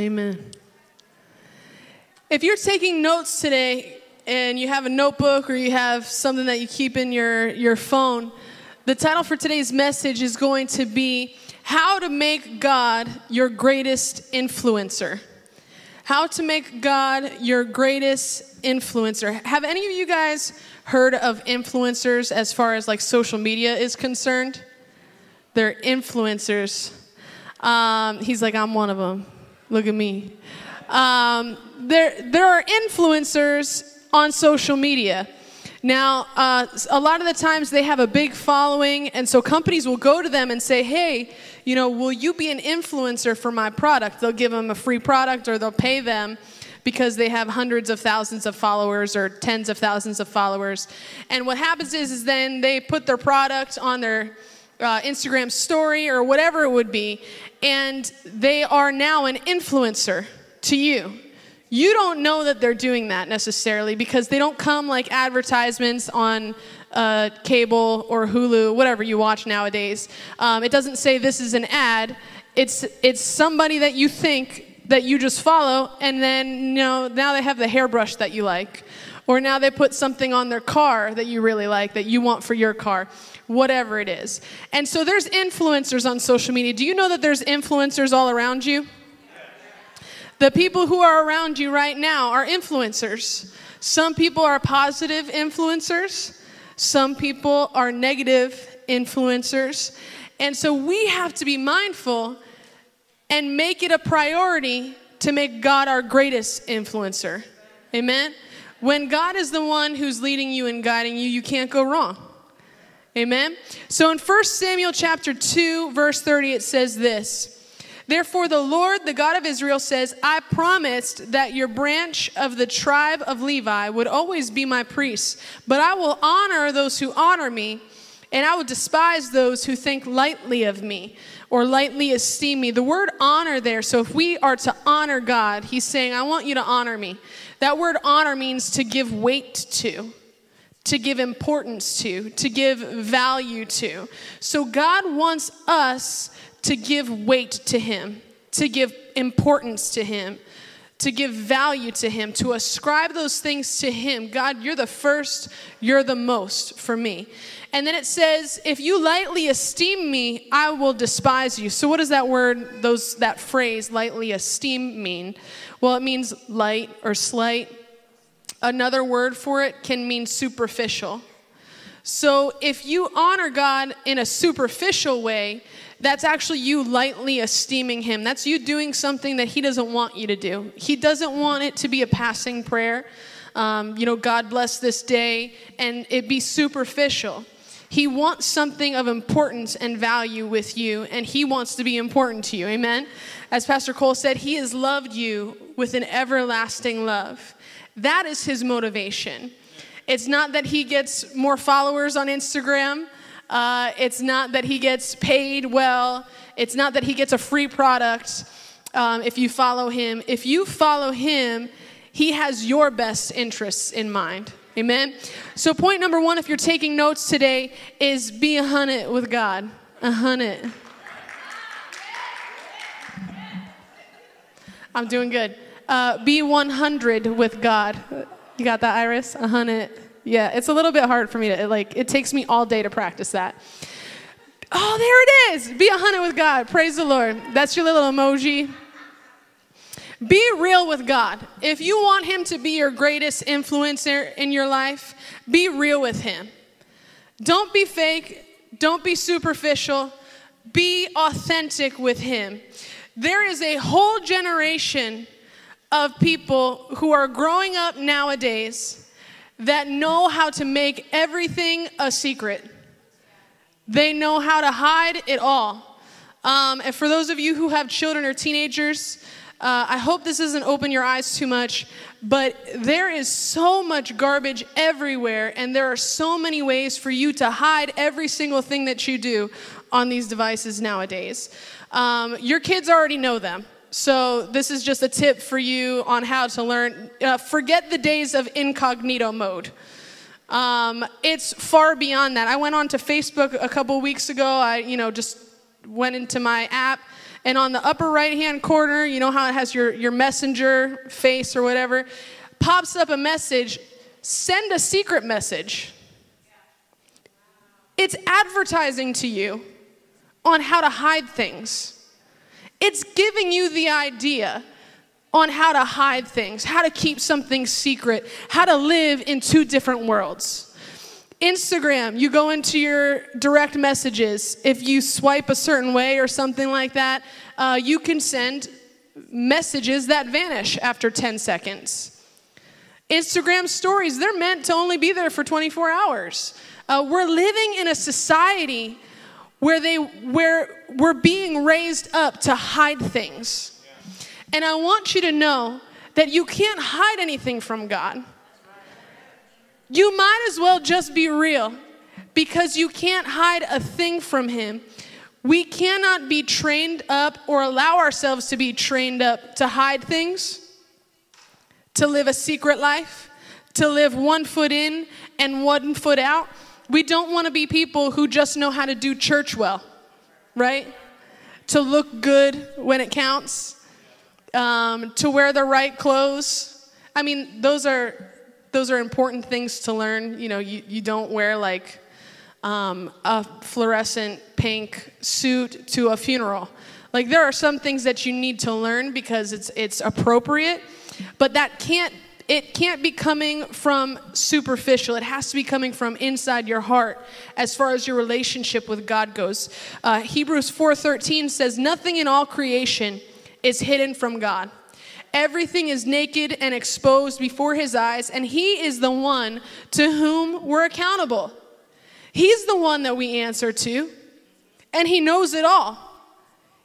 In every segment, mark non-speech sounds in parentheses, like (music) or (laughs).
Amen. If you're taking notes today and you have a notebook or you have something that you keep in your, your phone, the title for today's message is going to be How to Make God Your Greatest Influencer. How to Make God Your Greatest Influencer. Have any of you guys heard of influencers as far as like social media is concerned? They're influencers. Um, he's like, I'm one of them. Look at me. Um, there, there are influencers on social media. Now, uh, a lot of the times they have a big following, and so companies will go to them and say, hey, you know, will you be an influencer for my product? They'll give them a free product or they'll pay them because they have hundreds of thousands of followers or tens of thousands of followers. And what happens is, is then they put their product on their uh, Instagram story or whatever it would be, and they are now an influencer to you. You don't know that they're doing that necessarily because they don't come like advertisements on uh, cable or Hulu, whatever you watch nowadays. Um, it doesn't say this is an ad. It's it's somebody that you think that you just follow, and then you know now they have the hairbrush that you like, or now they put something on their car that you really like that you want for your car, whatever it is. And so there's influencers on social media. Do you know that there's influencers all around you? The people who are around you right now are influencers. Some people are positive influencers, some people are negative influencers. And so we have to be mindful and make it a priority to make God our greatest influencer. Amen? When God is the one who's leading you and guiding you, you can't go wrong. Amen? So in 1 Samuel chapter 2, verse 30, it says this. Therefore, the Lord, the God of Israel, says, I promised that your branch of the tribe of Levi would always be my priests, but I will honor those who honor me, and I will despise those who think lightly of me or lightly esteem me. The word honor there, so if we are to honor God, he's saying, I want you to honor me. That word honor means to give weight to to give importance to, to give value to. So God wants us to give weight to Him, to give importance to Him, to give value to Him, to ascribe those things to Him. God, you're the first, you're the most for me. And then it says, if you lightly esteem me, I will despise you. So what does that word, those that phrase, lightly esteem mean? Well, it means light or slight. Another word for it can mean superficial. So if you honor God in a superficial way, that's actually you lightly esteeming him. That's you doing something that he doesn't want you to do. He doesn't want it to be a passing prayer. Um, you know, God bless this day, and it be superficial. He wants something of importance and value with you, and He wants to be important to you. Amen? As Pastor Cole said, He has loved you with an everlasting love. That is His motivation. It's not that He gets more followers on Instagram. Uh, it's not that he gets paid well. It's not that he gets a free product um, if you follow him. If you follow him, he has your best interests in mind. Amen? So, point number one, if you're taking notes today, is be a hundred with God. A hundred. I'm doing good. Uh, be 100 with God. You got that, Iris? A hundred. Yeah, it's a little bit hard for me to, like, it takes me all day to practice that. Oh, there it is. Be a hunter with God. Praise the Lord. That's your little emoji. Be real with God. If you want Him to be your greatest influencer in your life, be real with Him. Don't be fake. Don't be superficial. Be authentic with Him. There is a whole generation of people who are growing up nowadays that know how to make everything a secret. They know how to hide it all. Um, and for those of you who have children or teenagers, uh, I hope this doesn't open your eyes too much, but there is so much garbage everywhere, and there are so many ways for you to hide every single thing that you do on these devices nowadays. Um, your kids already know them. So, this is just a tip for you on how to learn. Uh, forget the days of incognito mode. Um, it's far beyond that. I went on to Facebook a couple weeks ago. I, you know, just went into my app and on the upper right hand corner, you know how it has your, your messenger face or whatever, pops up a message send a secret message. It's advertising to you on how to hide things. It's giving you the idea on how to hide things, how to keep something secret, how to live in two different worlds. Instagram, you go into your direct messages. If you swipe a certain way or something like that, uh, you can send messages that vanish after 10 seconds. Instagram stories, they're meant to only be there for 24 hours. Uh, we're living in a society where, they, where we're being raised up to hide things. And I want you to know that you can't hide anything from God. You might as well just be real because you can't hide a thing from Him. We cannot be trained up or allow ourselves to be trained up to hide things, to live a secret life, to live one foot in and one foot out. We don't want to be people who just know how to do church well, right? To look good when it counts, um, to wear the right clothes. I mean, those are those are important things to learn. You know, you, you don't wear like um, a fluorescent pink suit to a funeral. Like there are some things that you need to learn because it's it's appropriate, but that can't it can't be coming from superficial. It has to be coming from inside your heart as far as your relationship with God goes. Uh, Hebrews 4:13 says, "Nothing in all creation is hidden from God." Everything is naked and exposed before his eyes, and he is the one to whom we're accountable. He's the one that we answer to, and he knows it all.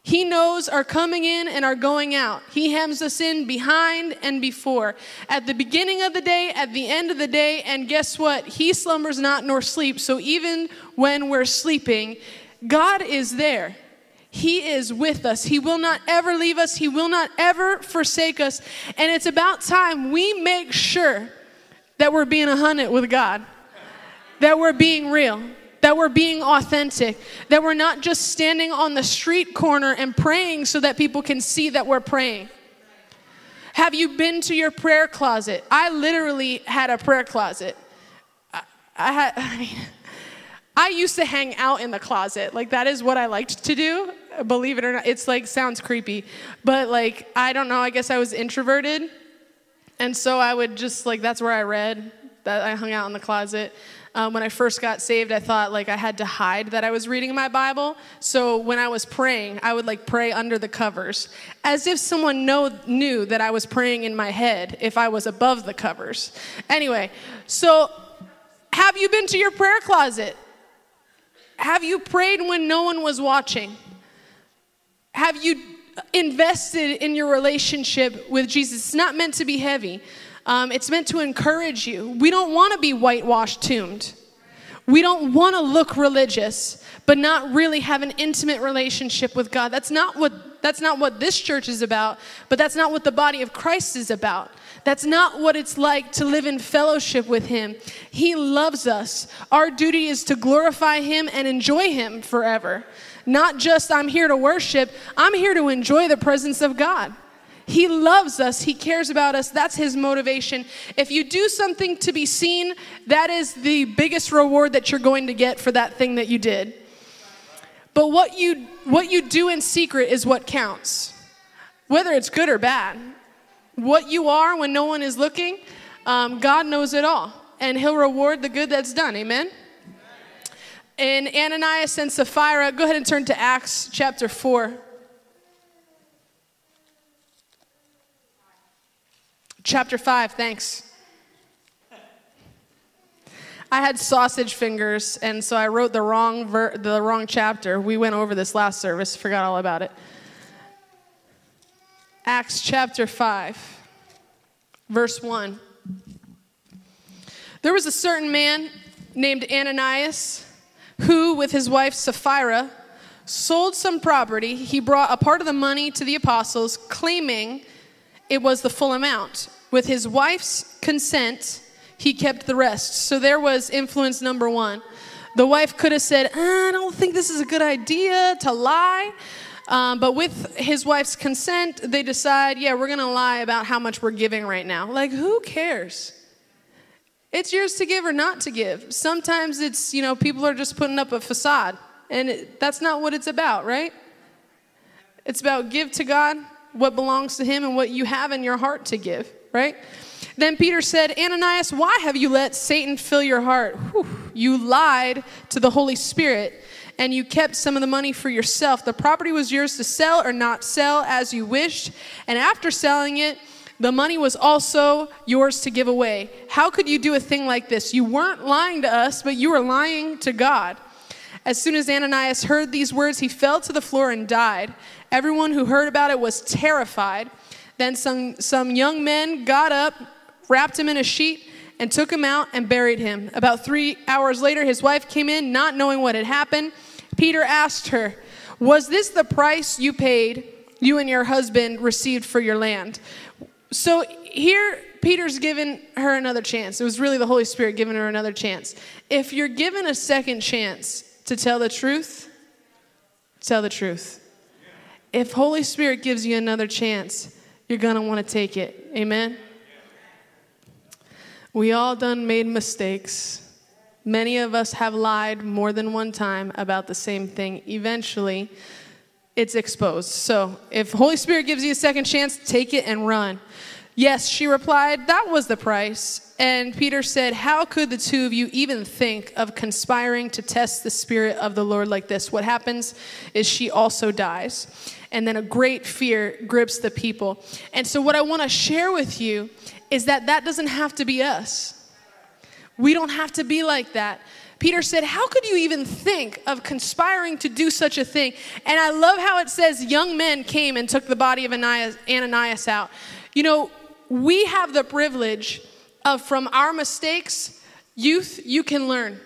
He knows our coming in and our going out. He hems us in behind and before. At the beginning of the day, at the end of the day, and guess what? He slumbers not nor sleeps. So even when we're sleeping, God is there. He is with us. He will not ever leave us. He will not ever forsake us. And it's about time we make sure that we're being a hundred with God, that we're being real, that we're being authentic, that we're not just standing on the street corner and praying so that people can see that we're praying. Have you been to your prayer closet? I literally had a prayer closet. I, I had, (laughs) I mean, I used to hang out in the closet. Like, that is what I liked to do believe it or not. It's like sounds creepy, but like I don't know. I guess I was introverted, and so I would just like that's where I read. That I hung out in the closet. Um, when I first got saved, I thought like I had to hide that I was reading my Bible. So when I was praying, I would like pray under the covers, as if someone know, knew that I was praying in my head if I was above the covers. Anyway, so have you been to your prayer closet? Have you prayed when no one was watching? Have you invested in your relationship with Jesus? It's not meant to be heavy. Um, it's meant to encourage you. We don't want to be whitewashed tombed. We don't want to look religious, but not really have an intimate relationship with God. That's not what that's not what this church is about, but that's not what the body of Christ is about. That's not what it's like to live in fellowship with Him. He loves us. Our duty is to glorify Him and enjoy Him forever. Not just, I'm here to worship, I'm here to enjoy the presence of God. He loves us. He cares about us. That's his motivation. If you do something to be seen, that is the biggest reward that you're going to get for that thing that you did. But what you what you do in secret is what counts. Whether it's good or bad. What you are when no one is looking, um, God knows it all. And he'll reward the good that's done. Amen? in Ananias and Sapphira, go ahead and turn to Acts chapter 4. Chapter 5, thanks. I had sausage fingers, and so I wrote the wrong, ver- the wrong chapter. We went over this last service, forgot all about it. Acts chapter 5, verse 1. There was a certain man named Ananias who, with his wife Sapphira, sold some property. He brought a part of the money to the apostles, claiming it was the full amount. With his wife's consent, he kept the rest. So there was influence number one. The wife could have said, I don't think this is a good idea to lie. Um, but with his wife's consent, they decide, yeah, we're going to lie about how much we're giving right now. Like, who cares? It's yours to give or not to give. Sometimes it's, you know, people are just putting up a facade, and it, that's not what it's about, right? It's about give to God what belongs to Him and what you have in your heart to give, right? Then Peter said, Ananias, why have you let Satan fill your heart? Whew. You lied to the Holy Spirit and you kept some of the money for yourself. The property was yours to sell or not sell as you wished. And after selling it, the money was also yours to give away. How could you do a thing like this? You weren't lying to us, but you were lying to God. As soon as Ananias heard these words, he fell to the floor and died. Everyone who heard about it was terrified. Then some, some young men got up, wrapped him in a sheet, and took him out and buried him. About three hours later, his wife came in, not knowing what had happened. Peter asked her, Was this the price you paid, you and your husband received for your land? So here, Peter's given her another chance. It was really the Holy Spirit giving her another chance. If you're given a second chance to tell the truth, tell the truth. If Holy Spirit gives you another chance, you're going to want to take it. Amen. We all done made mistakes. Many of us have lied more than one time about the same thing. Eventually, it's exposed. So, if Holy Spirit gives you a second chance, take it and run. Yes, she replied, that was the price. And Peter said, How could the two of you even think of conspiring to test the Spirit of the Lord like this? What happens is she also dies. And then a great fear grips the people. And so, what I want to share with you is that that doesn't have to be us. We don't have to be like that. Peter said, How could you even think of conspiring to do such a thing? And I love how it says, Young men came and took the body of Ananias out. You know, we have the privilege of from our mistakes, youth, you can learn.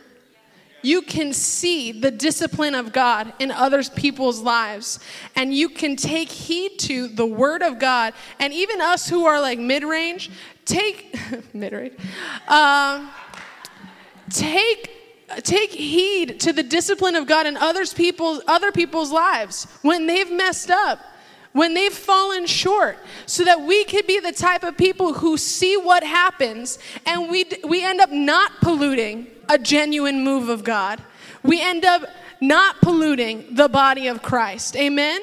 You can see the discipline of God in other people's lives, and you can take heed to the Word of God. And even us who are like mid range, take (laughs) mid range. Um, take take heed to the discipline of God in others people's other people's lives when they've messed up when they've fallen short so that we could be the type of people who see what happens and we we end up not polluting a genuine move of God. We end up not polluting the body of Christ. Amen?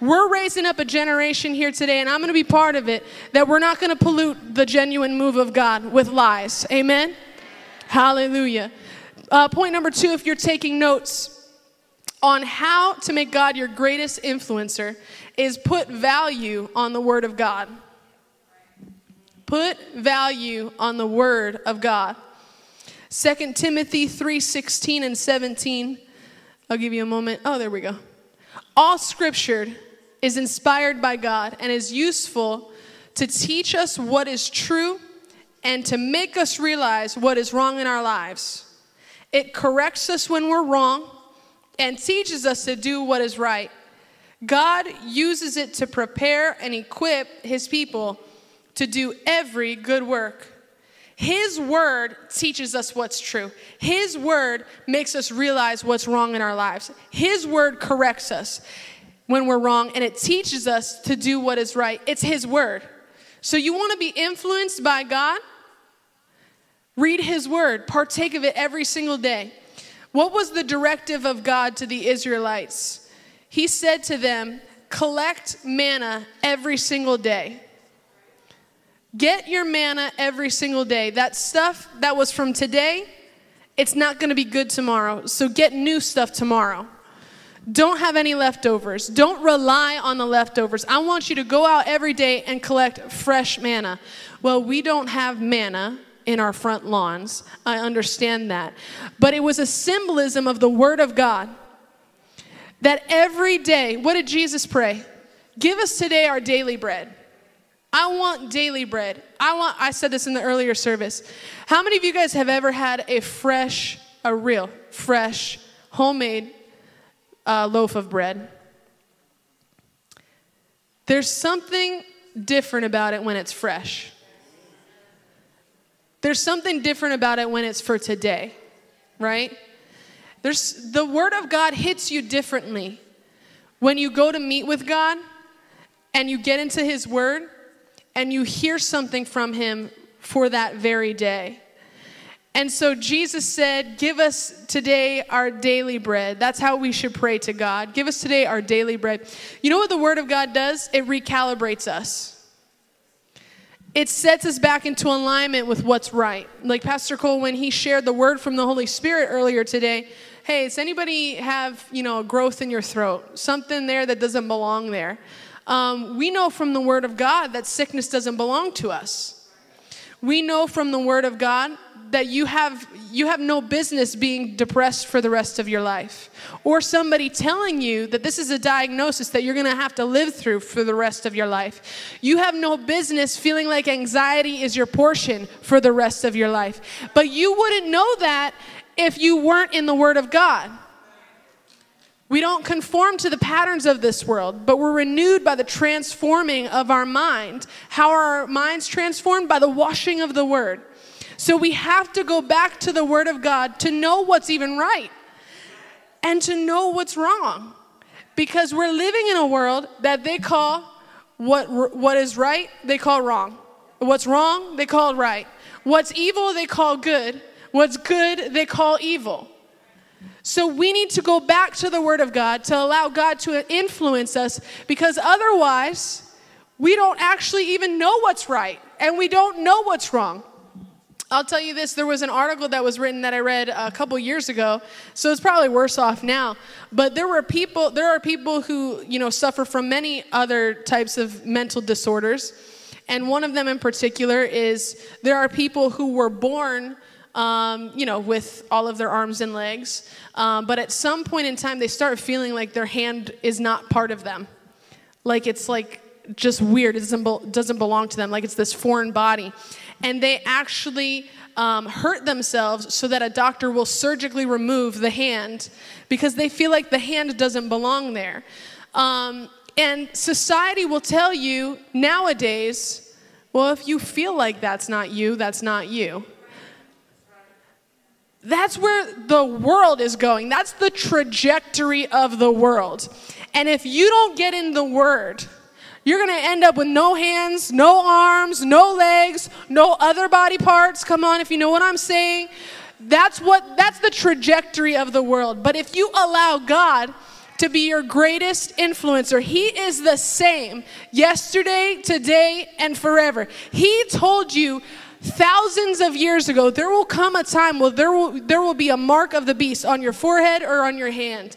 We're raising up a generation here today and I'm going to be part of it that we're not going to pollute the genuine move of God with lies. Amen? Hallelujah. Uh, point number two, if you're taking notes on how to make God your greatest influencer, is put value on the Word of God. Put value on the Word of God. 2 Timothy 3:16 and 17. I'll give you a moment. Oh, there we go. All scripture is inspired by God and is useful to teach us what is true and to make us realize what is wrong in our lives. It corrects us when we're wrong and teaches us to do what is right. God uses it to prepare and equip his people to do every good work. His word teaches us what's true. His word makes us realize what's wrong in our lives. His word corrects us when we're wrong and it teaches us to do what is right. It's His word. So you want to be influenced by God? Read his word, partake of it every single day. What was the directive of God to the Israelites? He said to them, Collect manna every single day. Get your manna every single day. That stuff that was from today, it's not going to be good tomorrow. So get new stuff tomorrow. Don't have any leftovers. Don't rely on the leftovers. I want you to go out every day and collect fresh manna. Well, we don't have manna in our front lawns. I understand that. But it was a symbolism of the Word of God that every day, what did Jesus pray? Give us today our daily bread. I want daily bread. I want, I said this in the earlier service. How many of you guys have ever had a fresh, a real, fresh, homemade uh, loaf of bread? There's something different about it when it's fresh. There's something different about it when it's for today, right? There's the word of God hits you differently when you go to meet with God and you get into His Word and you hear something from Him for that very day. And so Jesus said, Give us today our daily bread. That's how we should pray to God. Give us today our daily bread. You know what the Word of God does? It recalibrates us it sets us back into alignment with what's right. Like Pastor Cole, when he shared the word from the Holy Spirit earlier today, hey, does anybody have, you know, growth in your throat? Something there that doesn't belong there. Um, we know from the word of God that sickness doesn't belong to us. We know from the word of God that you have you have no business being depressed for the rest of your life or somebody telling you that this is a diagnosis that you're going to have to live through for the rest of your life you have no business feeling like anxiety is your portion for the rest of your life but you wouldn't know that if you weren't in the word of god we don't conform to the patterns of this world, but we're renewed by the transforming of our mind. How are our minds transformed? By the washing of the word. So we have to go back to the Word of God to know what's even right and to know what's wrong. Because we're living in a world that they call what, what is right, they call wrong. What's wrong, they call right. What's evil, they call good. What's good, they call evil. So we need to go back to the Word of God to allow God to influence us because otherwise, we don't actually even know what's right and we don't know what's wrong. I'll tell you this there was an article that was written that I read a couple years ago, so it's probably worse off now. But there were people, there are people who, you know, suffer from many other types of mental disorders. And one of them in particular is there are people who were born, um, you know, with all of their arms and legs, um, but at some point in time they start feeling like their hand is not part of them. Like it's like just weird, it doesn't, doesn't belong to them, like it's this foreign body and they actually um, hurt themselves so that a doctor will surgically remove the hand because they feel like the hand doesn't belong there. Um, and society will tell you nowadays, well, if you feel like that's not you, that's not you. That's where the world is going. That's the trajectory of the world. And if you don't get in the Word, you're going to end up with no hands, no arms, no legs, no other body parts. Come on, if you know what I'm saying. That's what that's the trajectory of the world. But if you allow God to be your greatest influencer, he is the same yesterday, today, and forever. He told you thousands of years ago there will come a time where there will there will be a mark of the beast on your forehead or on your hand.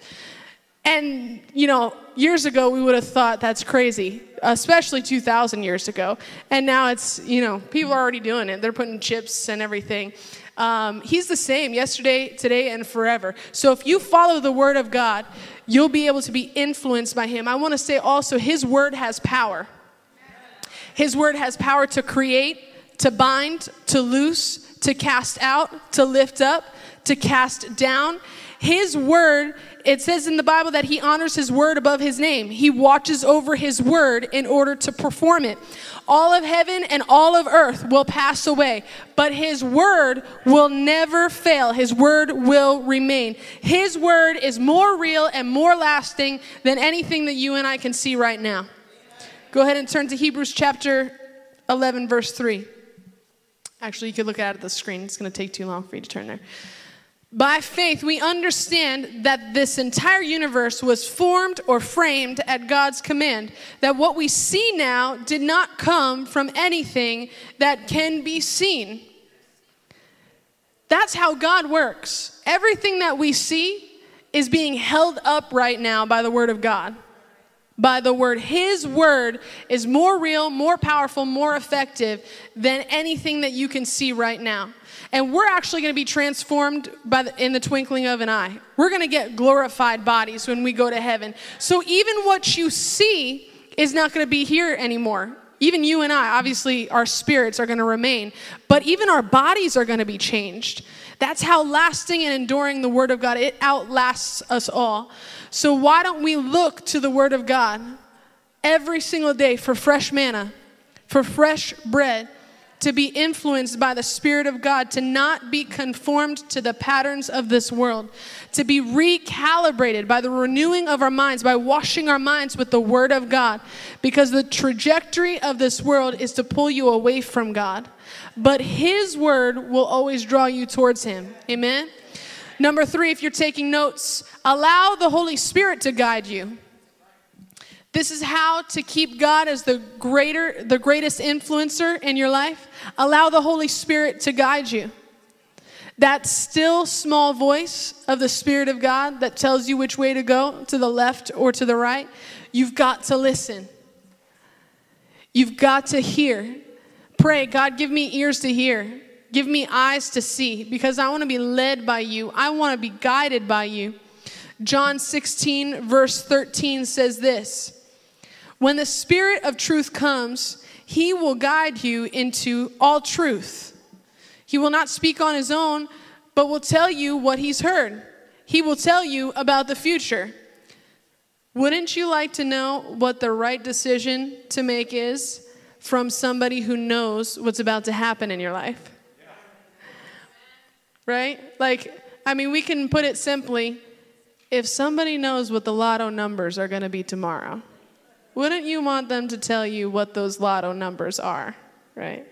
And, you know, years ago we would have thought that's crazy, especially 2,000 years ago. And now it's, you know, people are already doing it. They're putting chips and everything. Um, he's the same yesterday, today, and forever. So if you follow the word of God, you'll be able to be influenced by him. I want to say also, his word has power. His word has power to create, to bind, to loose, to cast out, to lift up, to cast down. His word it says in the Bible that he honors his word above his name. He watches over his word in order to perform it. All of heaven and all of earth will pass away, but his word will never fail. His word will remain. His word is more real and more lasting than anything that you and I can see right now. Go ahead and turn to Hebrews chapter 11, verse 3. Actually, you could look at it at the screen. It's going to take too long for you to turn there. By faith, we understand that this entire universe was formed or framed at God's command, that what we see now did not come from anything that can be seen. That's how God works. Everything that we see is being held up right now by the Word of God. By the Word. His Word is more real, more powerful, more effective than anything that you can see right now. And we're actually going to be transformed by the, in the twinkling of an eye. We're going to get glorified bodies when we go to heaven. So even what you see is not going to be here anymore. Even you and I, obviously, our spirits are going to remain, but even our bodies are going to be changed. That's how lasting and enduring the Word of God, it outlasts us all. So why don't we look to the Word of God every single day for fresh manna, for fresh bread, to be influenced by the Spirit of God, to not be conformed to the patterns of this world, to be recalibrated by the renewing of our minds, by washing our minds with the Word of God. Because the trajectory of this world is to pull you away from God, but His Word will always draw you towards Him. Amen? Number three, if you're taking notes, allow the Holy Spirit to guide you. This is how to keep God as the greater the greatest influencer in your life. Allow the Holy Spirit to guide you. That still small voice of the Spirit of God that tells you which way to go, to the left or to the right, you've got to listen. You've got to hear. Pray, God, give me ears to hear. Give me eyes to see because I want to be led by you. I want to be guided by you. John 16, verse 13 says this when the Spirit of truth comes, he will guide you into all truth. He will not speak on his own, but will tell you what he's heard. He will tell you about the future. Wouldn't you like to know what the right decision to make is from somebody who knows what's about to happen in your life? Right? Like, I mean, we can put it simply if somebody knows what the lotto numbers are going to be tomorrow, wouldn't you want them to tell you what those lotto numbers are? Right?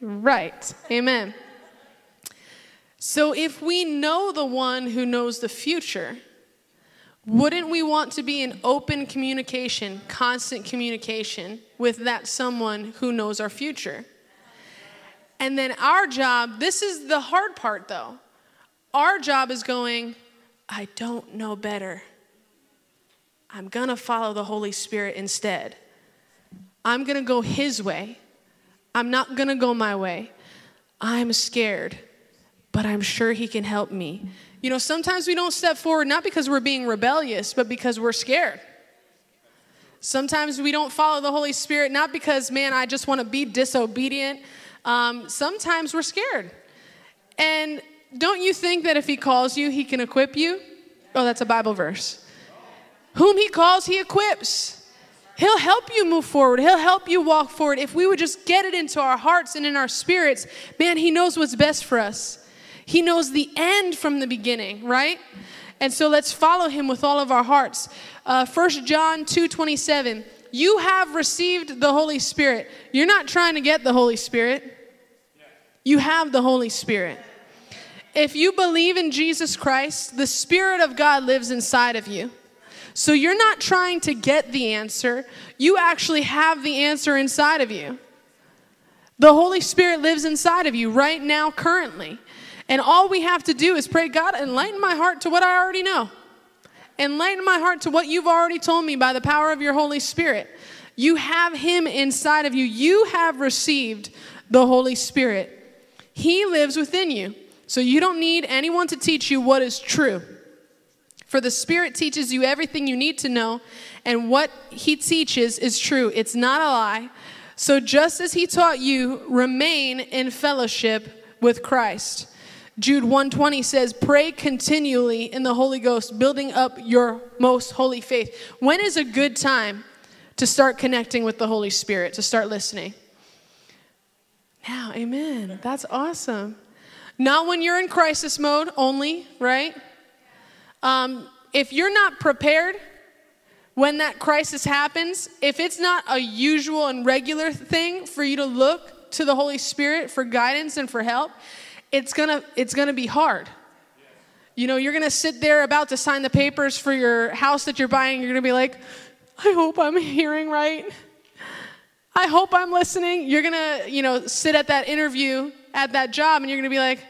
Right. Amen. So if we know the one who knows the future, wouldn't we want to be in open communication, constant communication with that someone who knows our future? And then our job, this is the hard part though. Our job is going, I don't know better. I'm going to follow the Holy Spirit instead. I'm going to go His way. I'm not going to go my way. I'm scared, but I'm sure He can help me. You know, sometimes we don't step forward not because we're being rebellious, but because we're scared. Sometimes we don't follow the Holy Spirit not because, man, I just want to be disobedient. Um, sometimes we're scared. And don't you think that if He calls you, He can equip you? Oh, that's a Bible verse. Whom he calls, he equips. He'll help you move forward. He'll help you walk forward. If we would just get it into our hearts and in our spirits, man, he knows what's best for us. He knows the end from the beginning, right? And so let's follow him with all of our hearts. Uh, 1 John 2 27. You have received the Holy Spirit. You're not trying to get the Holy Spirit, you have the Holy Spirit. If you believe in Jesus Christ, the Spirit of God lives inside of you. So you're not trying to get the answer, you actually have the answer inside of you. The Holy Spirit lives inside of you right now, currently. And all we have to do is pray, God, enlighten my heart to what I already know. Enlighten my heart to what you've already told me by the power of your Holy Spirit. You have Him inside of you. You have received the Holy Spirit. He lives within you. So you don't need anyone to teach you what is true. For the Spirit teaches you everything you need to know, and what He teaches is true. It's not a lie. So just as He taught you, remain in fellowship with Christ. Jude 120 says, Pray continually in the Holy Ghost, building up your most holy faith. When is a good time to start connecting with the Holy Spirit, to start listening? Now, amen. That's awesome. Not when you're in crisis mode only, right? Um, if you're not prepared when that crisis happens, if it's not a usual and regular thing for you to look to the Holy Spirit for guidance and for help, it's gonna it's gonna be hard. You know, you're gonna sit there about to sign the papers for your house that you're buying. You're gonna be like, I hope I'm (laughs) hearing right. I hope I'm listening. You're gonna, you know, sit at that interview at that job and you're gonna be like,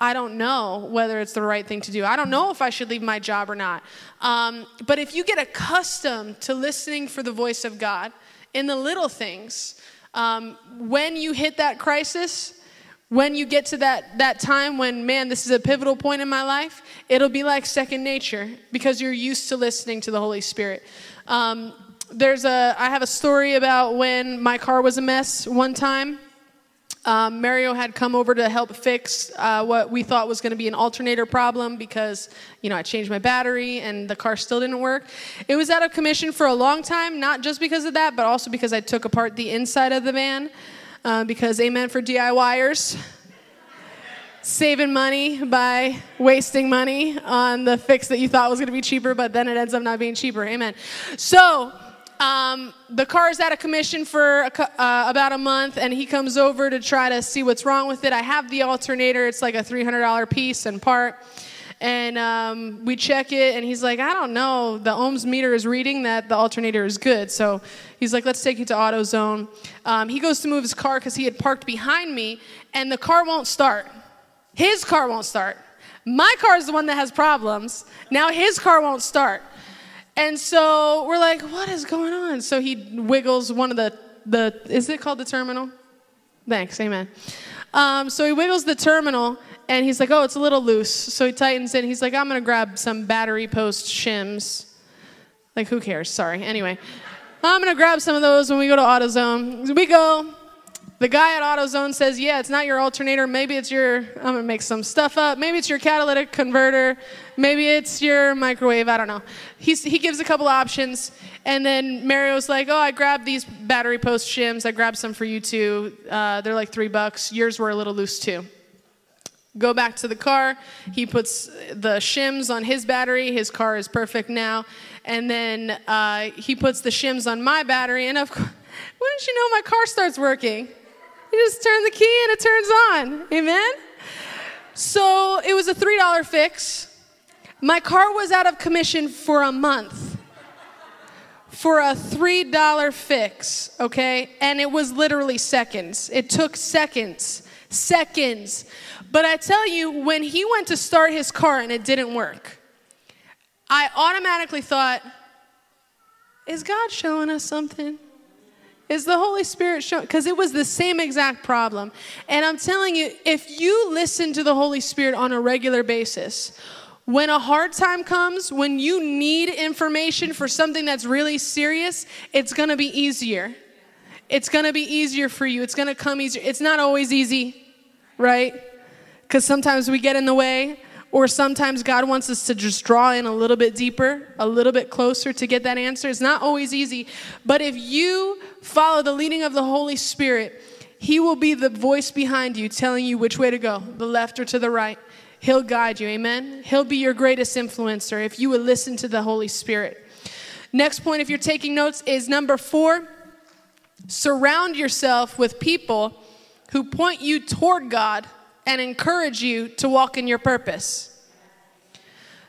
I don't know whether it's the right thing to do. I don't know if I should leave my job or not. Um, but if you get accustomed to listening for the voice of God in the little things, um, when you hit that crisis, when you get to that, that time when, man, this is a pivotal point in my life, it'll be like second nature because you're used to listening to the Holy Spirit. Um, there's a, I have a story about when my car was a mess one time. Um, Mario had come over to help fix uh, what we thought was going to be an alternator problem because, you know, I changed my battery and the car still didn't work. It was out of commission for a long time, not just because of that, but also because I took apart the inside of the van. uh, because amen for DIYers. Saving money by wasting money on the fix that you thought was going to be cheaper, but then it ends up not being cheaper. Amen. So, um, the car is out of commission for a, uh, about a month, and he comes over to try to see what's wrong with it. I have the alternator, it's like a $300 piece and part. And um, we check it, and he's like, I don't know. The ohms meter is reading that the alternator is good. So he's like, let's take you to AutoZone. Um, he goes to move his car because he had parked behind me, and the car won't start. His car won't start. My car is the one that has problems. Now his car won't start. And so we're like, what is going on? So he wiggles one of the, the is it called the terminal? Thanks, amen. Um, so he wiggles the terminal and he's like, oh, it's a little loose. So he tightens it. He's like, I'm going to grab some battery post shims. Like, who cares? Sorry. Anyway, I'm going to grab some of those when we go to AutoZone. We go, the guy at AutoZone says, Yeah, it's not your alternator. Maybe it's your, I'm to make some stuff up. Maybe it's your catalytic converter. Maybe it's your microwave. I don't know. He's, he gives a couple options. And then Mario's like, Oh, I grabbed these battery post shims. I grabbed some for you too. Uh, they're like three bucks. Yours were a little loose too. Go back to the car. He puts the shims on his battery. His car is perfect now. And then uh, he puts the shims on my battery. And of course, (laughs) wouldn't you know my car starts working? You just turn the key and it turns on. Amen? So it was a $3 fix. My car was out of commission for a month for a $3 fix, okay? And it was literally seconds. It took seconds. Seconds. But I tell you, when he went to start his car and it didn't work, I automatically thought, is God showing us something? Is the Holy Spirit showing? Because it was the same exact problem. And I'm telling you, if you listen to the Holy Spirit on a regular basis, when a hard time comes, when you need information for something that's really serious, it's gonna be easier. It's gonna be easier for you. It's gonna come easier. It's not always easy, right? Because sometimes we get in the way, or sometimes God wants us to just draw in a little bit deeper, a little bit closer to get that answer. It's not always easy. But if you follow the leading of the Holy Spirit, He will be the voice behind you telling you which way to go, the left or to the right. He'll guide you, amen? He'll be your greatest influencer if you would listen to the Holy Spirit. Next point, if you're taking notes, is number four surround yourself with people who point you toward God and encourage you to walk in your purpose.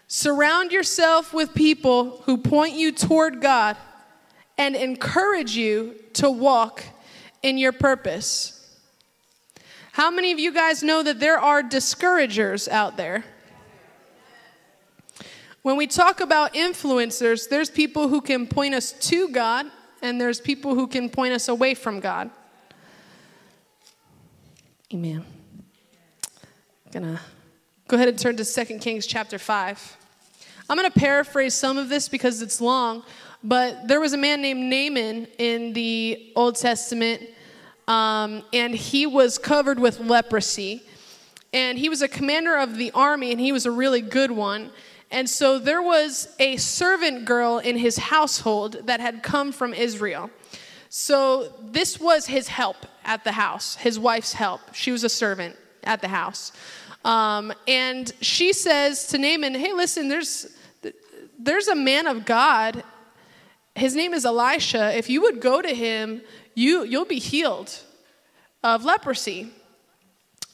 Surround yourself with people who point you toward God and encourage you to walk in your purpose. How many of you guys know that there are discouragers out there? When we talk about influencers, there's people who can point us to God, and there's people who can point us away from God. Amen. Gonna go ahead and turn to 2 Kings chapter 5. I'm gonna paraphrase some of this because it's long, but there was a man named Naaman in the Old Testament, um, and he was covered with leprosy. And he was a commander of the army, and he was a really good one. And so there was a servant girl in his household that had come from Israel. So this was his help at the house, his wife's help. She was a servant at the house. Um, and she says to Naaman, Hey, listen, there's, there's a man of God his name is Elisha. If you would go to him, you, you'll be healed of leprosy.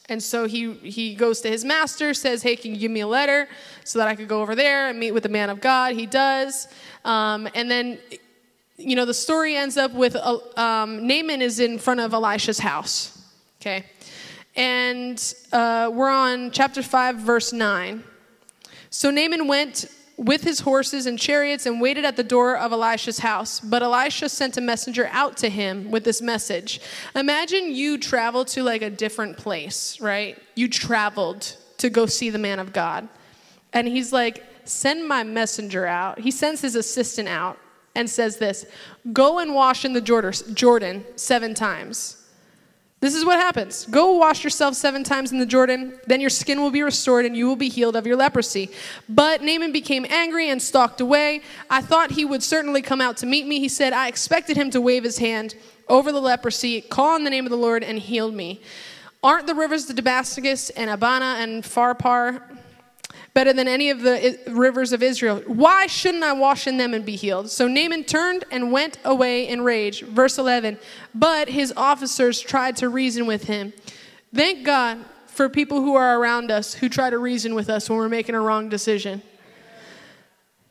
And so he, he goes to his master, says, Hey, can you give me a letter so that I could go over there and meet with the man of God? He does. Um, and then, you know, the story ends up with uh, um, Naaman is in front of Elisha's house. Okay. And uh, we're on chapter 5, verse 9. So Naaman went with his horses and chariots and waited at the door of Elisha's house. But Elisha sent a messenger out to him with this message. Imagine you travel to like a different place, right? You traveled to go see the man of God. And he's like, send my messenger out. He sends his assistant out and says this Go and wash in the Jordan seven times. This is what happens. Go wash yourself seven times in the Jordan, then your skin will be restored and you will be healed of your leprosy. But Naaman became angry and stalked away. I thought he would certainly come out to meet me. He said, I expected him to wave his hand over the leprosy, call on the name of the Lord, and heal me. Aren't the rivers the Damascus and Abana and Pharpar better than any of the rivers of Israel. Why shouldn't I wash in them and be healed? So Naaman turned and went away in rage. Verse 11. But his officers tried to reason with him. Thank God for people who are around us who try to reason with us when we're making a wrong decision.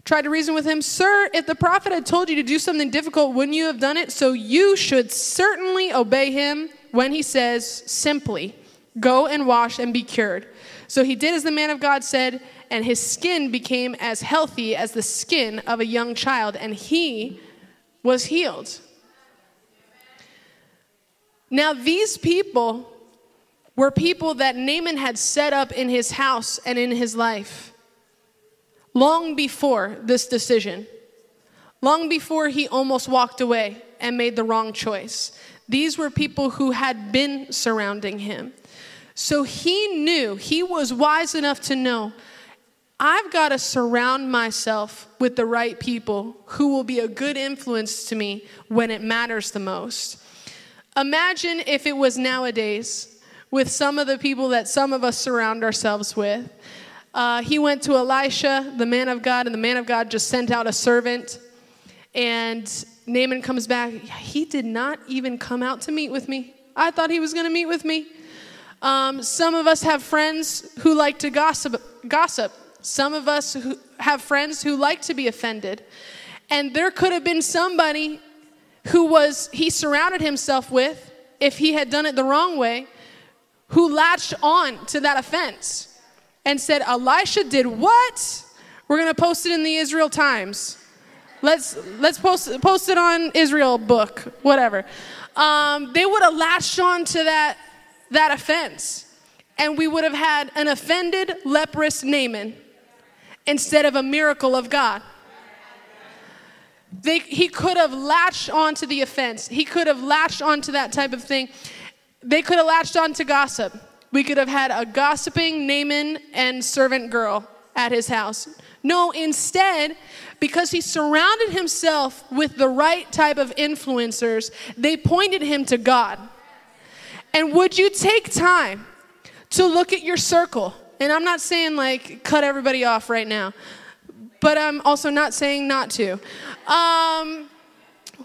Tried to reason with him, Sir, if the prophet had told you to do something difficult, wouldn't you have done it? So you should certainly obey him when he says simply, Go and wash and be cured. So he did as the man of God said, and his skin became as healthy as the skin of a young child, and he was healed. Now, these people were people that Naaman had set up in his house and in his life long before this decision, long before he almost walked away and made the wrong choice. These were people who had been surrounding him. So he knew, he was wise enough to know, I've got to surround myself with the right people who will be a good influence to me when it matters the most. Imagine if it was nowadays with some of the people that some of us surround ourselves with. Uh, he went to Elisha, the man of God, and the man of God just sent out a servant. And Naaman comes back. He did not even come out to meet with me. I thought he was going to meet with me. Um, some of us have friends who like to gossip. Gossip. Some of us who have friends who like to be offended. And there could have been somebody who was he surrounded himself with, if he had done it the wrong way, who latched on to that offense and said, Elisha did what? We're gonna post it in the Israel Times. Let's let's post post it on Israel book, whatever. Um, they would have latched on to that that offense. And we would have had an offended, leprous Naaman instead of a miracle of God. They, he could have latched onto the offense. He could have latched onto that type of thing. They could have latched onto gossip. We could have had a gossiping Naaman and servant girl at his house. No, instead, because he surrounded himself with the right type of influencers, they pointed him to God. And would you take time to look at your circle? And I'm not saying like cut everybody off right now, but I'm also not saying not to. Um,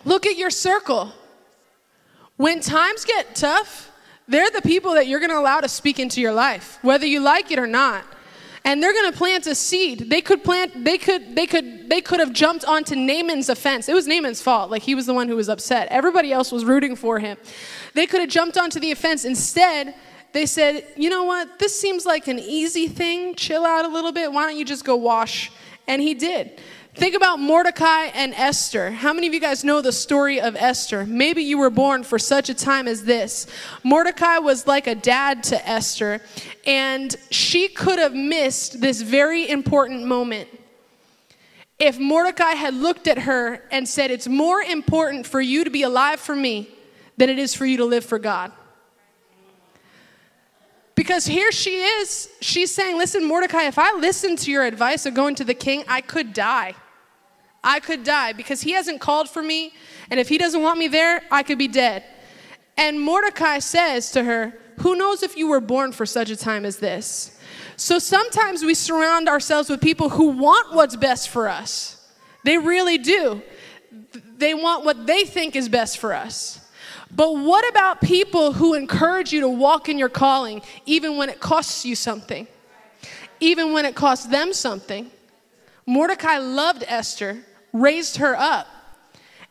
look at your circle. When times get tough, they're the people that you're going to allow to speak into your life, whether you like it or not and they're going to plant a seed. They could plant they could they could they could have jumped onto Naaman's offense. It was Naaman's fault. Like he was the one who was upset. Everybody else was rooting for him. They could have jumped onto the offense. Instead, they said, "You know what? This seems like an easy thing. Chill out a little bit. Why don't you just go wash?" And he did. Think about Mordecai and Esther. How many of you guys know the story of Esther? Maybe you were born for such a time as this. Mordecai was like a dad to Esther, and she could have missed this very important moment. If Mordecai had looked at her and said, It's more important for you to be alive for me than it is for you to live for God. Because here she is, she's saying, Listen, Mordecai, if I listen to your advice of going to the king, I could die. I could die because he hasn't called for me, and if he doesn't want me there, I could be dead. And Mordecai says to her, Who knows if you were born for such a time as this? So sometimes we surround ourselves with people who want what's best for us. They really do. They want what they think is best for us. But what about people who encourage you to walk in your calling even when it costs you something? Even when it costs them something? Mordecai loved Esther raised her up.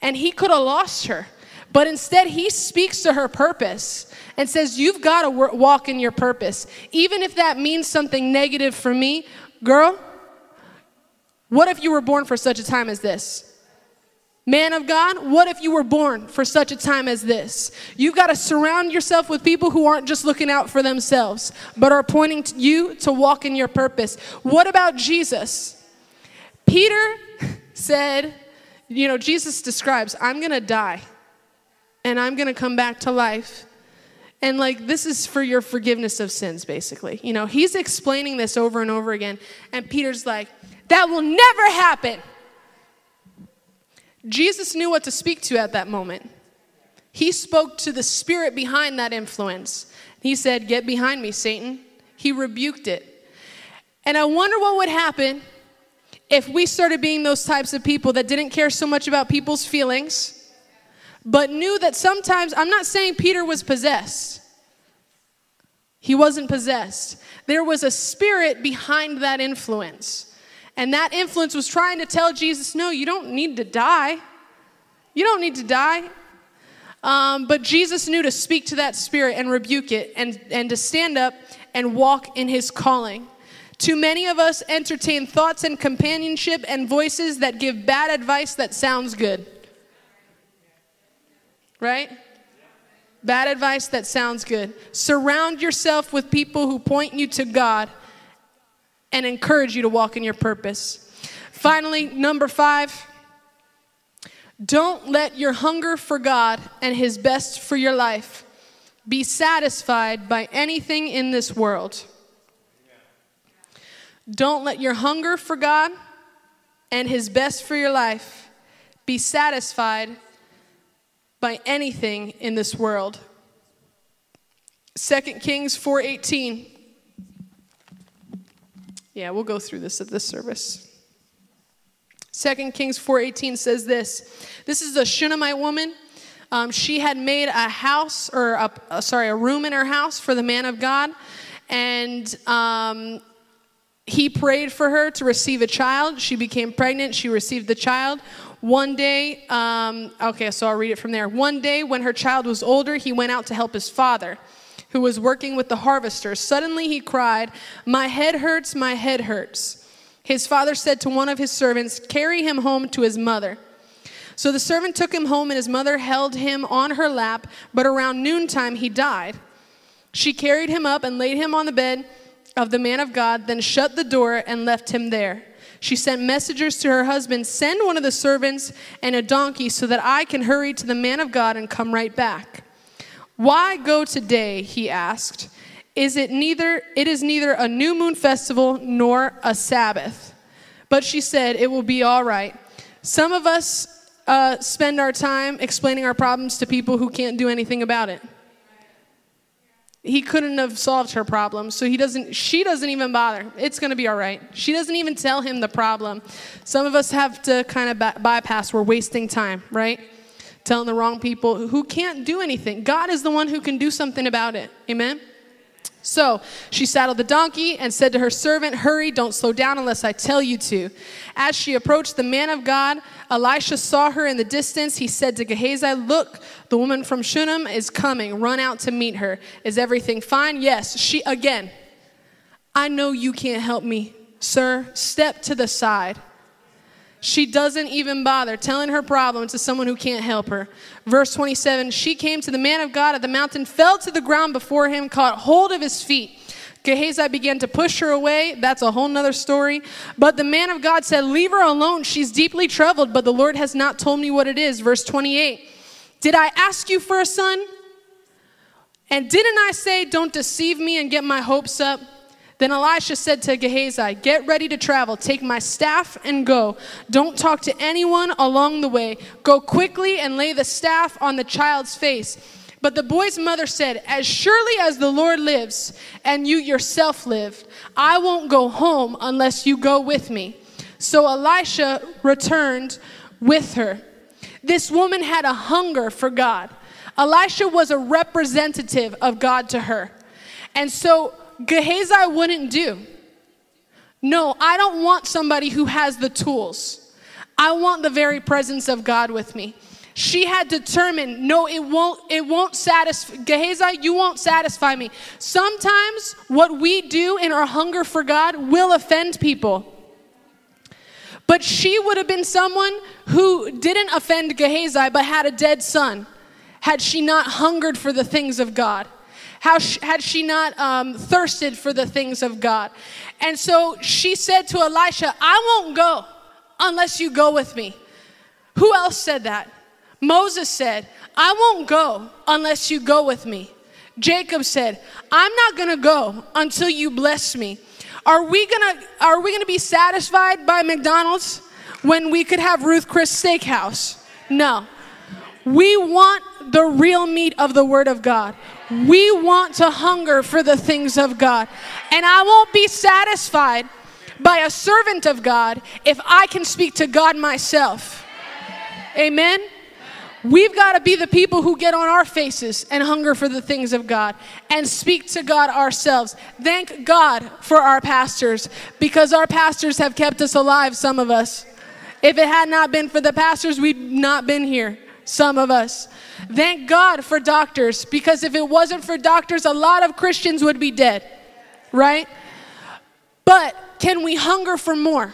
And he could have lost her. But instead, he speaks to her purpose and says, You've got to walk in your purpose. Even if that means something negative for me, girl, what if you were born for such a time as this? Man of God, what if you were born for such a time as this? You've got to surround yourself with people who aren't just looking out for themselves, but are pointing to you to walk in your purpose. What about Jesus? Peter (laughs) said, you know, Jesus describes, I'm going to die and I'm going to come back to life. And like, this is for your forgiveness of sins, basically. You know, he's explaining this over and over again. And Peter's like, that will never happen. Jesus knew what to speak to at that moment. He spoke to the spirit behind that influence. He said, Get behind me, Satan. He rebuked it. And I wonder what would happen if we started being those types of people that didn't care so much about people's feelings, but knew that sometimes, I'm not saying Peter was possessed. He wasn't possessed. There was a spirit behind that influence. And that influence was trying to tell Jesus, no, you don't need to die. You don't need to die. Um, but Jesus knew to speak to that spirit and rebuke it and, and to stand up and walk in his calling. Too many of us entertain thoughts and companionship and voices that give bad advice that sounds good. Right? Bad advice that sounds good. Surround yourself with people who point you to God and encourage you to walk in your purpose. Finally, number five, don't let your hunger for God and His best for your life be satisfied by anything in this world. Don't let your hunger for God and His best for your life be satisfied by anything in this world. 2 Kings 4:18 Yeah, we'll go through this at this service. 2 Kings 4:18 says this. This is a Shunammite woman. Um, she had made a house, or a, uh, sorry, a room in her house for the man of God, and um, he prayed for her to receive a child. She became pregnant. She received the child. One day, um, okay, so I'll read it from there. One day, when her child was older, he went out to help his father, who was working with the harvester. Suddenly, he cried, My head hurts, my head hurts. His father said to one of his servants, Carry him home to his mother. So the servant took him home, and his mother held him on her lap, but around noontime he died. She carried him up and laid him on the bed of the man of God, then shut the door and left him there. She sent messengers to her husband, Send one of the servants and a donkey so that I can hurry to the man of God and come right back. Why go today? he asked? Is it neither it is neither a new moon festival nor a sabbath. But she said it will be all right. Some of us uh, spend our time explaining our problems to people who can't do anything about it. He couldn't have solved her problem so he doesn't she doesn't even bother. It's going to be all right. She doesn't even tell him the problem. Some of us have to kind of by- bypass we're wasting time right telling the wrong people who can't do anything god is the one who can do something about it amen so she saddled the donkey and said to her servant, Hurry, don't slow down unless I tell you to. As she approached the man of God, Elisha saw her in the distance. He said to Gehazi, Look, the woman from Shunem is coming. Run out to meet her. Is everything fine? Yes. She, again, I know you can't help me, sir. Step to the side. She doesn't even bother telling her problem to someone who can't help her. Verse 27 She came to the man of God at the mountain, fell to the ground before him, caught hold of his feet. Gehazi began to push her away. That's a whole nother story. But the man of God said, Leave her alone. She's deeply troubled, but the Lord has not told me what it is. Verse 28 Did I ask you for a son? And didn't I say, Don't deceive me and get my hopes up? Then Elisha said to Gehazi, Get ready to travel. Take my staff and go. Don't talk to anyone along the way. Go quickly and lay the staff on the child's face. But the boy's mother said, As surely as the Lord lives and you yourself live, I won't go home unless you go with me. So Elisha returned with her. This woman had a hunger for God. Elisha was a representative of God to her. And so Gehazi wouldn't do. No, I don't want somebody who has the tools. I want the very presence of God with me. She had determined, no, it won't, it won't satisfy Gehazi, you won't satisfy me. Sometimes what we do in our hunger for God will offend people. But she would have been someone who didn't offend Gehazi but had a dead son, had she not hungered for the things of God. How had she not um, thirsted for the things of God? And so she said to Elisha, I won't go unless you go with me. Who else said that? Moses said, I won't go unless you go with me. Jacob said, I'm not going to go until you bless me. Are we going to are we going to be satisfied by McDonald's when we could have Ruth Chris Steakhouse? No. We want the real meat of the word of God. We want to hunger for the things of God. And I won't be satisfied by a servant of God if I can speak to God myself. Amen. We've got to be the people who get on our faces and hunger for the things of God and speak to God ourselves. Thank God for our pastors because our pastors have kept us alive, some of us. If it had not been for the pastors, we'd not been here, some of us. Thank God for doctors because if it wasn't for doctors, a lot of Christians would be dead, right? But can we hunger for more?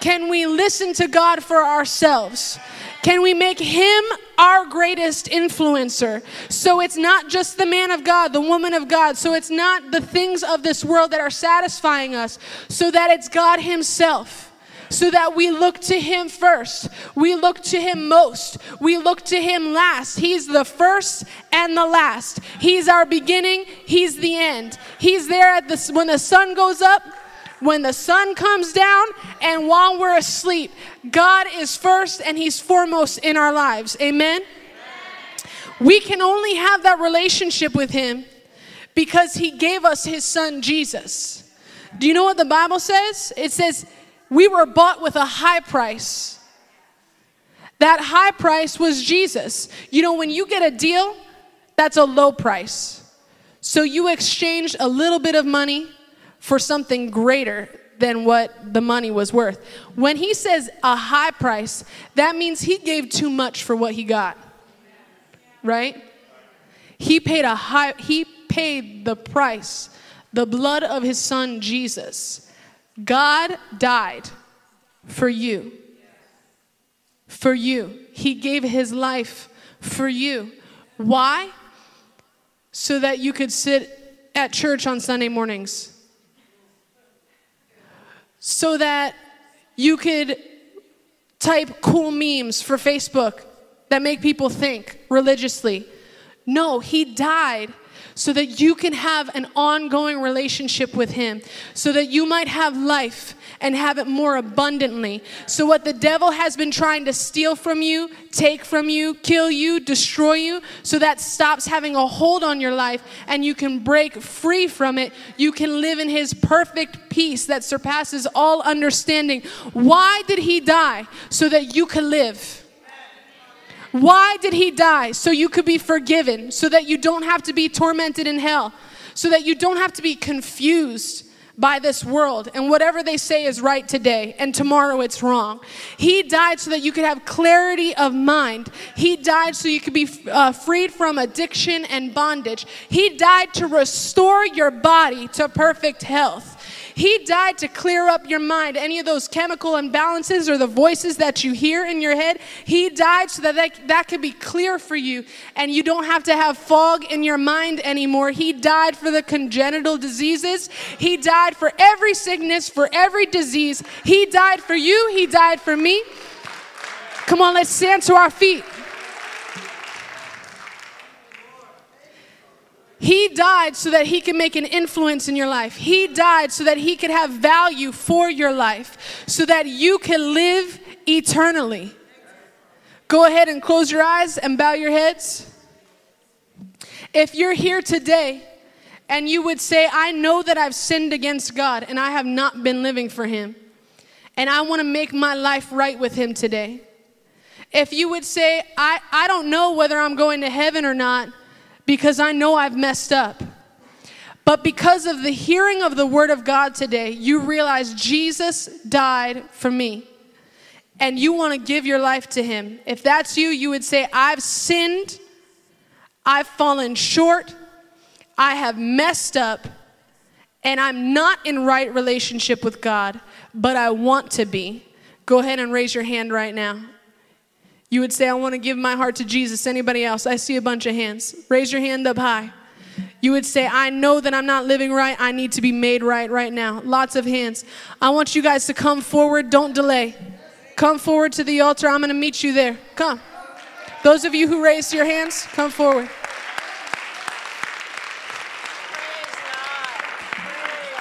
Can we listen to God for ourselves? Can we make him our greatest influencer? So it's not just the man of God, the woman of God. So it's not the things of this world that are satisfying us, so that it's God himself. So that we look to him first. We look to him most. We look to him last. He's the first and the last. He's our beginning, he's the end. He's there at the when the sun goes up, when the sun comes down and while we're asleep. God is first and He's foremost in our lives. Amen? We can only have that relationship with Him because He gave us His Son Jesus. Do you know what the Bible says? It says, We were bought with a high price. That high price was Jesus. You know, when you get a deal, that's a low price. So you exchange a little bit of money for something greater than what the money was worth. When he says a high price, that means he gave too much for what he got. Right? He paid a high he paid the price, the blood of his son Jesus. God died for you. For you. He gave his life for you. Why? So that you could sit at church on Sunday mornings so that you could type cool memes for Facebook that make people think religiously. No, he died so that you can have an ongoing relationship with him, so that you might have life and have it more abundantly. So, what the devil has been trying to steal from you, take from you, kill you, destroy you, so that stops having a hold on your life and you can break free from it. You can live in his perfect peace that surpasses all understanding. Why did he die? So that you could live. Why did he die? So you could be forgiven, so that you don't have to be tormented in hell, so that you don't have to be confused by this world and whatever they say is right today and tomorrow it's wrong. He died so that you could have clarity of mind. He died so you could be uh, freed from addiction and bondage. He died to restore your body to perfect health. He died to clear up your mind. Any of those chemical imbalances or the voices that you hear in your head, He died so that that, that could be clear for you and you don't have to have fog in your mind anymore. He died for the congenital diseases. He died for every sickness, for every disease. He died for you. He died for me. Come on, let's stand to our feet. He died so that he could make an influence in your life. He died so that he could have value for your life, so that you can live eternally. Go ahead and close your eyes and bow your heads. If you're here today and you would say, I know that I've sinned against God and I have not been living for him, and I want to make my life right with him today. If you would say, I, I don't know whether I'm going to heaven or not, because I know I've messed up. But because of the hearing of the word of God today, you realize Jesus died for me. And you want to give your life to him. If that's you, you would say, I've sinned, I've fallen short, I have messed up, and I'm not in right relationship with God, but I want to be. Go ahead and raise your hand right now. You would say, I want to give my heart to Jesus. Anybody else? I see a bunch of hands. Raise your hand up high. You would say, I know that I'm not living right. I need to be made right right now. Lots of hands. I want you guys to come forward. Don't delay. Come forward to the altar. I'm going to meet you there. Come. Those of you who raised your hands, come forward.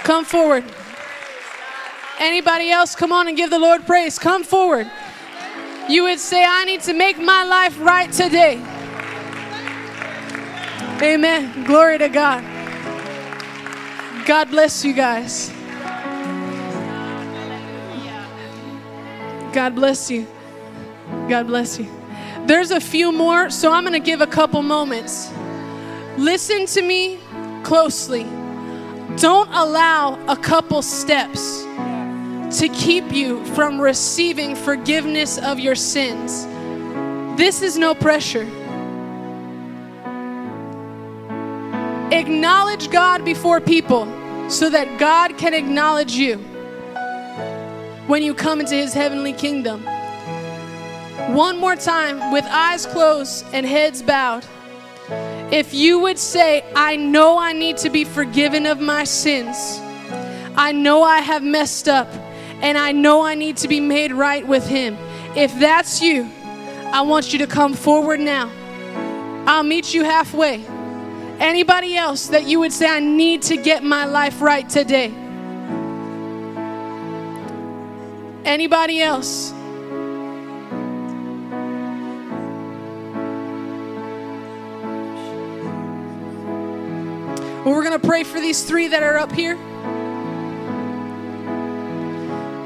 Come forward. Anybody else, come on and give the Lord praise. Come forward. You would say, I need to make my life right today. Amen. Glory to God. God bless you guys. God bless you. God bless you. There's a few more, so I'm going to give a couple moments. Listen to me closely. Don't allow a couple steps to keep you from receiving forgiveness of your sins. This is no pressure. Acknowledge God before people so that God can acknowledge you when you come into His heavenly kingdom. One more time, with eyes closed and heads bowed. If you would say, I know I need to be forgiven of my sins, I know I have messed up, and I know I need to be made right with Him. If that's you, I want you to come forward now. I'll meet you halfway. Anybody else that you would say, I need to get my life right today? Anybody else? Well, we're going to pray for these three that are up here.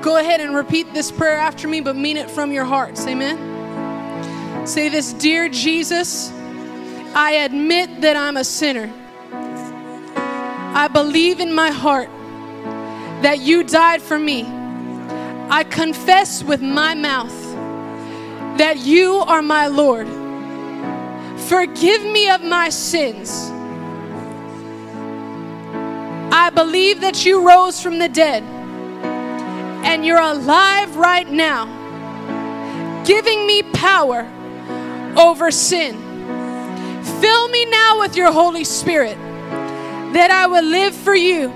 Go ahead and repeat this prayer after me, but mean it from your hearts. Amen. Say this Dear Jesus, I admit that I'm a sinner. I believe in my heart that you died for me. I confess with my mouth that you are my Lord. Forgive me of my sins. I believe that you rose from the dead and you're alive right now, giving me power over sin. Fill me now with your Holy Spirit that I will live for you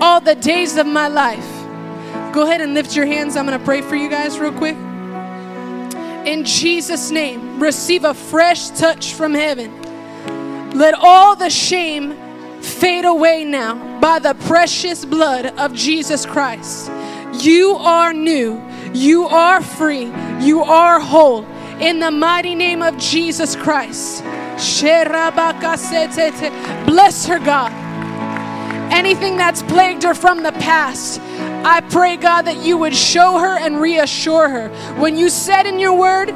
all the days of my life. Go ahead and lift your hands. I'm going to pray for you guys real quick. In Jesus' name, receive a fresh touch from heaven. Let all the shame fade away now by the precious blood of Jesus Christ. You are new, you are free, you are whole. In the mighty name of Jesus Christ. Bless her, God. Anything that's plagued her from the past, I pray, God, that you would show her and reassure her. When you said in your word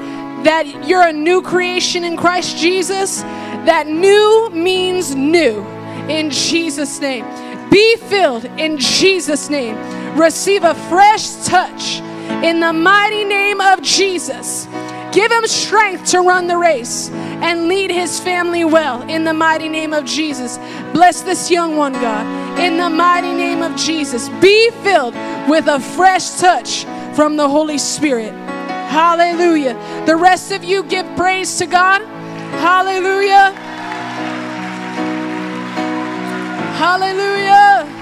that you're a new creation in Christ Jesus, that new means new in Jesus' name. Be filled in Jesus' name. Receive a fresh touch in the mighty name of Jesus. Give him strength to run the race and lead his family well in the mighty name of Jesus. Bless this young one, God, in the mighty name of Jesus. Be filled with a fresh touch from the Holy Spirit. Hallelujah. The rest of you give praise to God. Hallelujah. Hallelujah.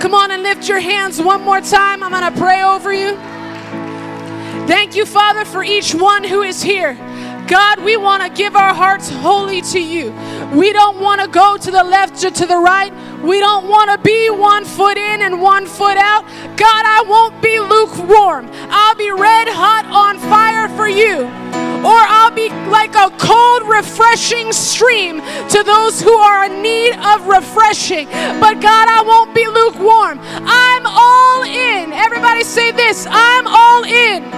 Come on and lift your hands one more time. I'm going to pray over you. Thank you, Father, for each one who is here. God, we want to give our hearts wholly to you. We don't want to go to the left or to the right. We don't want to be one foot in and one foot out. God, I won't be lukewarm. I'll be red hot on fire for you. Or I'll be like a cold, refreshing stream to those who are in need of refreshing. But God, I won't be lukewarm. I'm all in. Everybody say this I'm all in.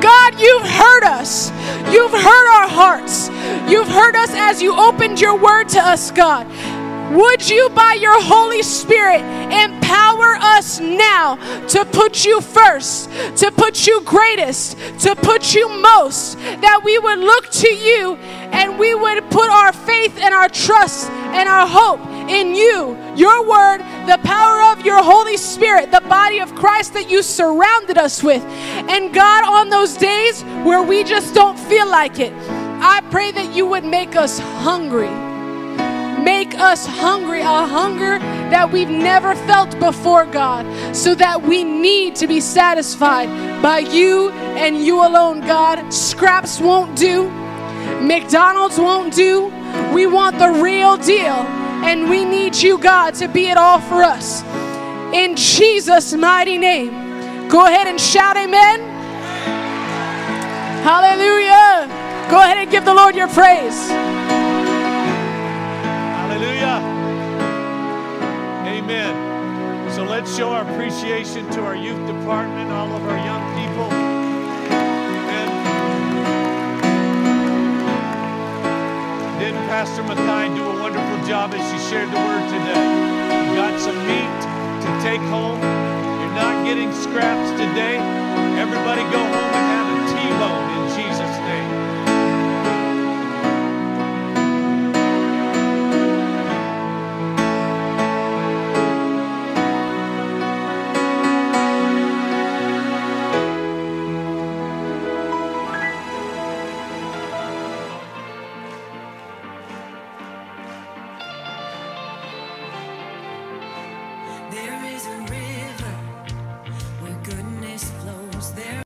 God, you've heard us. You've heard our hearts. You've heard us as you opened your word to us, God. Would you, by your Holy Spirit, empower us now to put you first, to put you greatest, to put you most, that we would look to you and we would put our faith and our trust and our hope in you, your word, the power of your Holy Spirit, the body of Christ that you surrounded us with. And God, on those days where we just don't feel like it, I pray that you would make us hungry Make us hungry, a hunger that we've never felt before, God, so that we need to be satisfied by you and you alone, God. Scraps won't do, McDonald's won't do. We want the real deal. And we need you, God, to be it all for us. In Jesus' mighty name. Go ahead and shout amen. Hallelujah. Go ahead and give the Lord your praise. Amen. So let's show our appreciation to our youth department, all of our young people. Amen. Didn't Pastor Mackay do a wonderful job as she shared the word today? You got some meat to take home. You're not getting scraps today.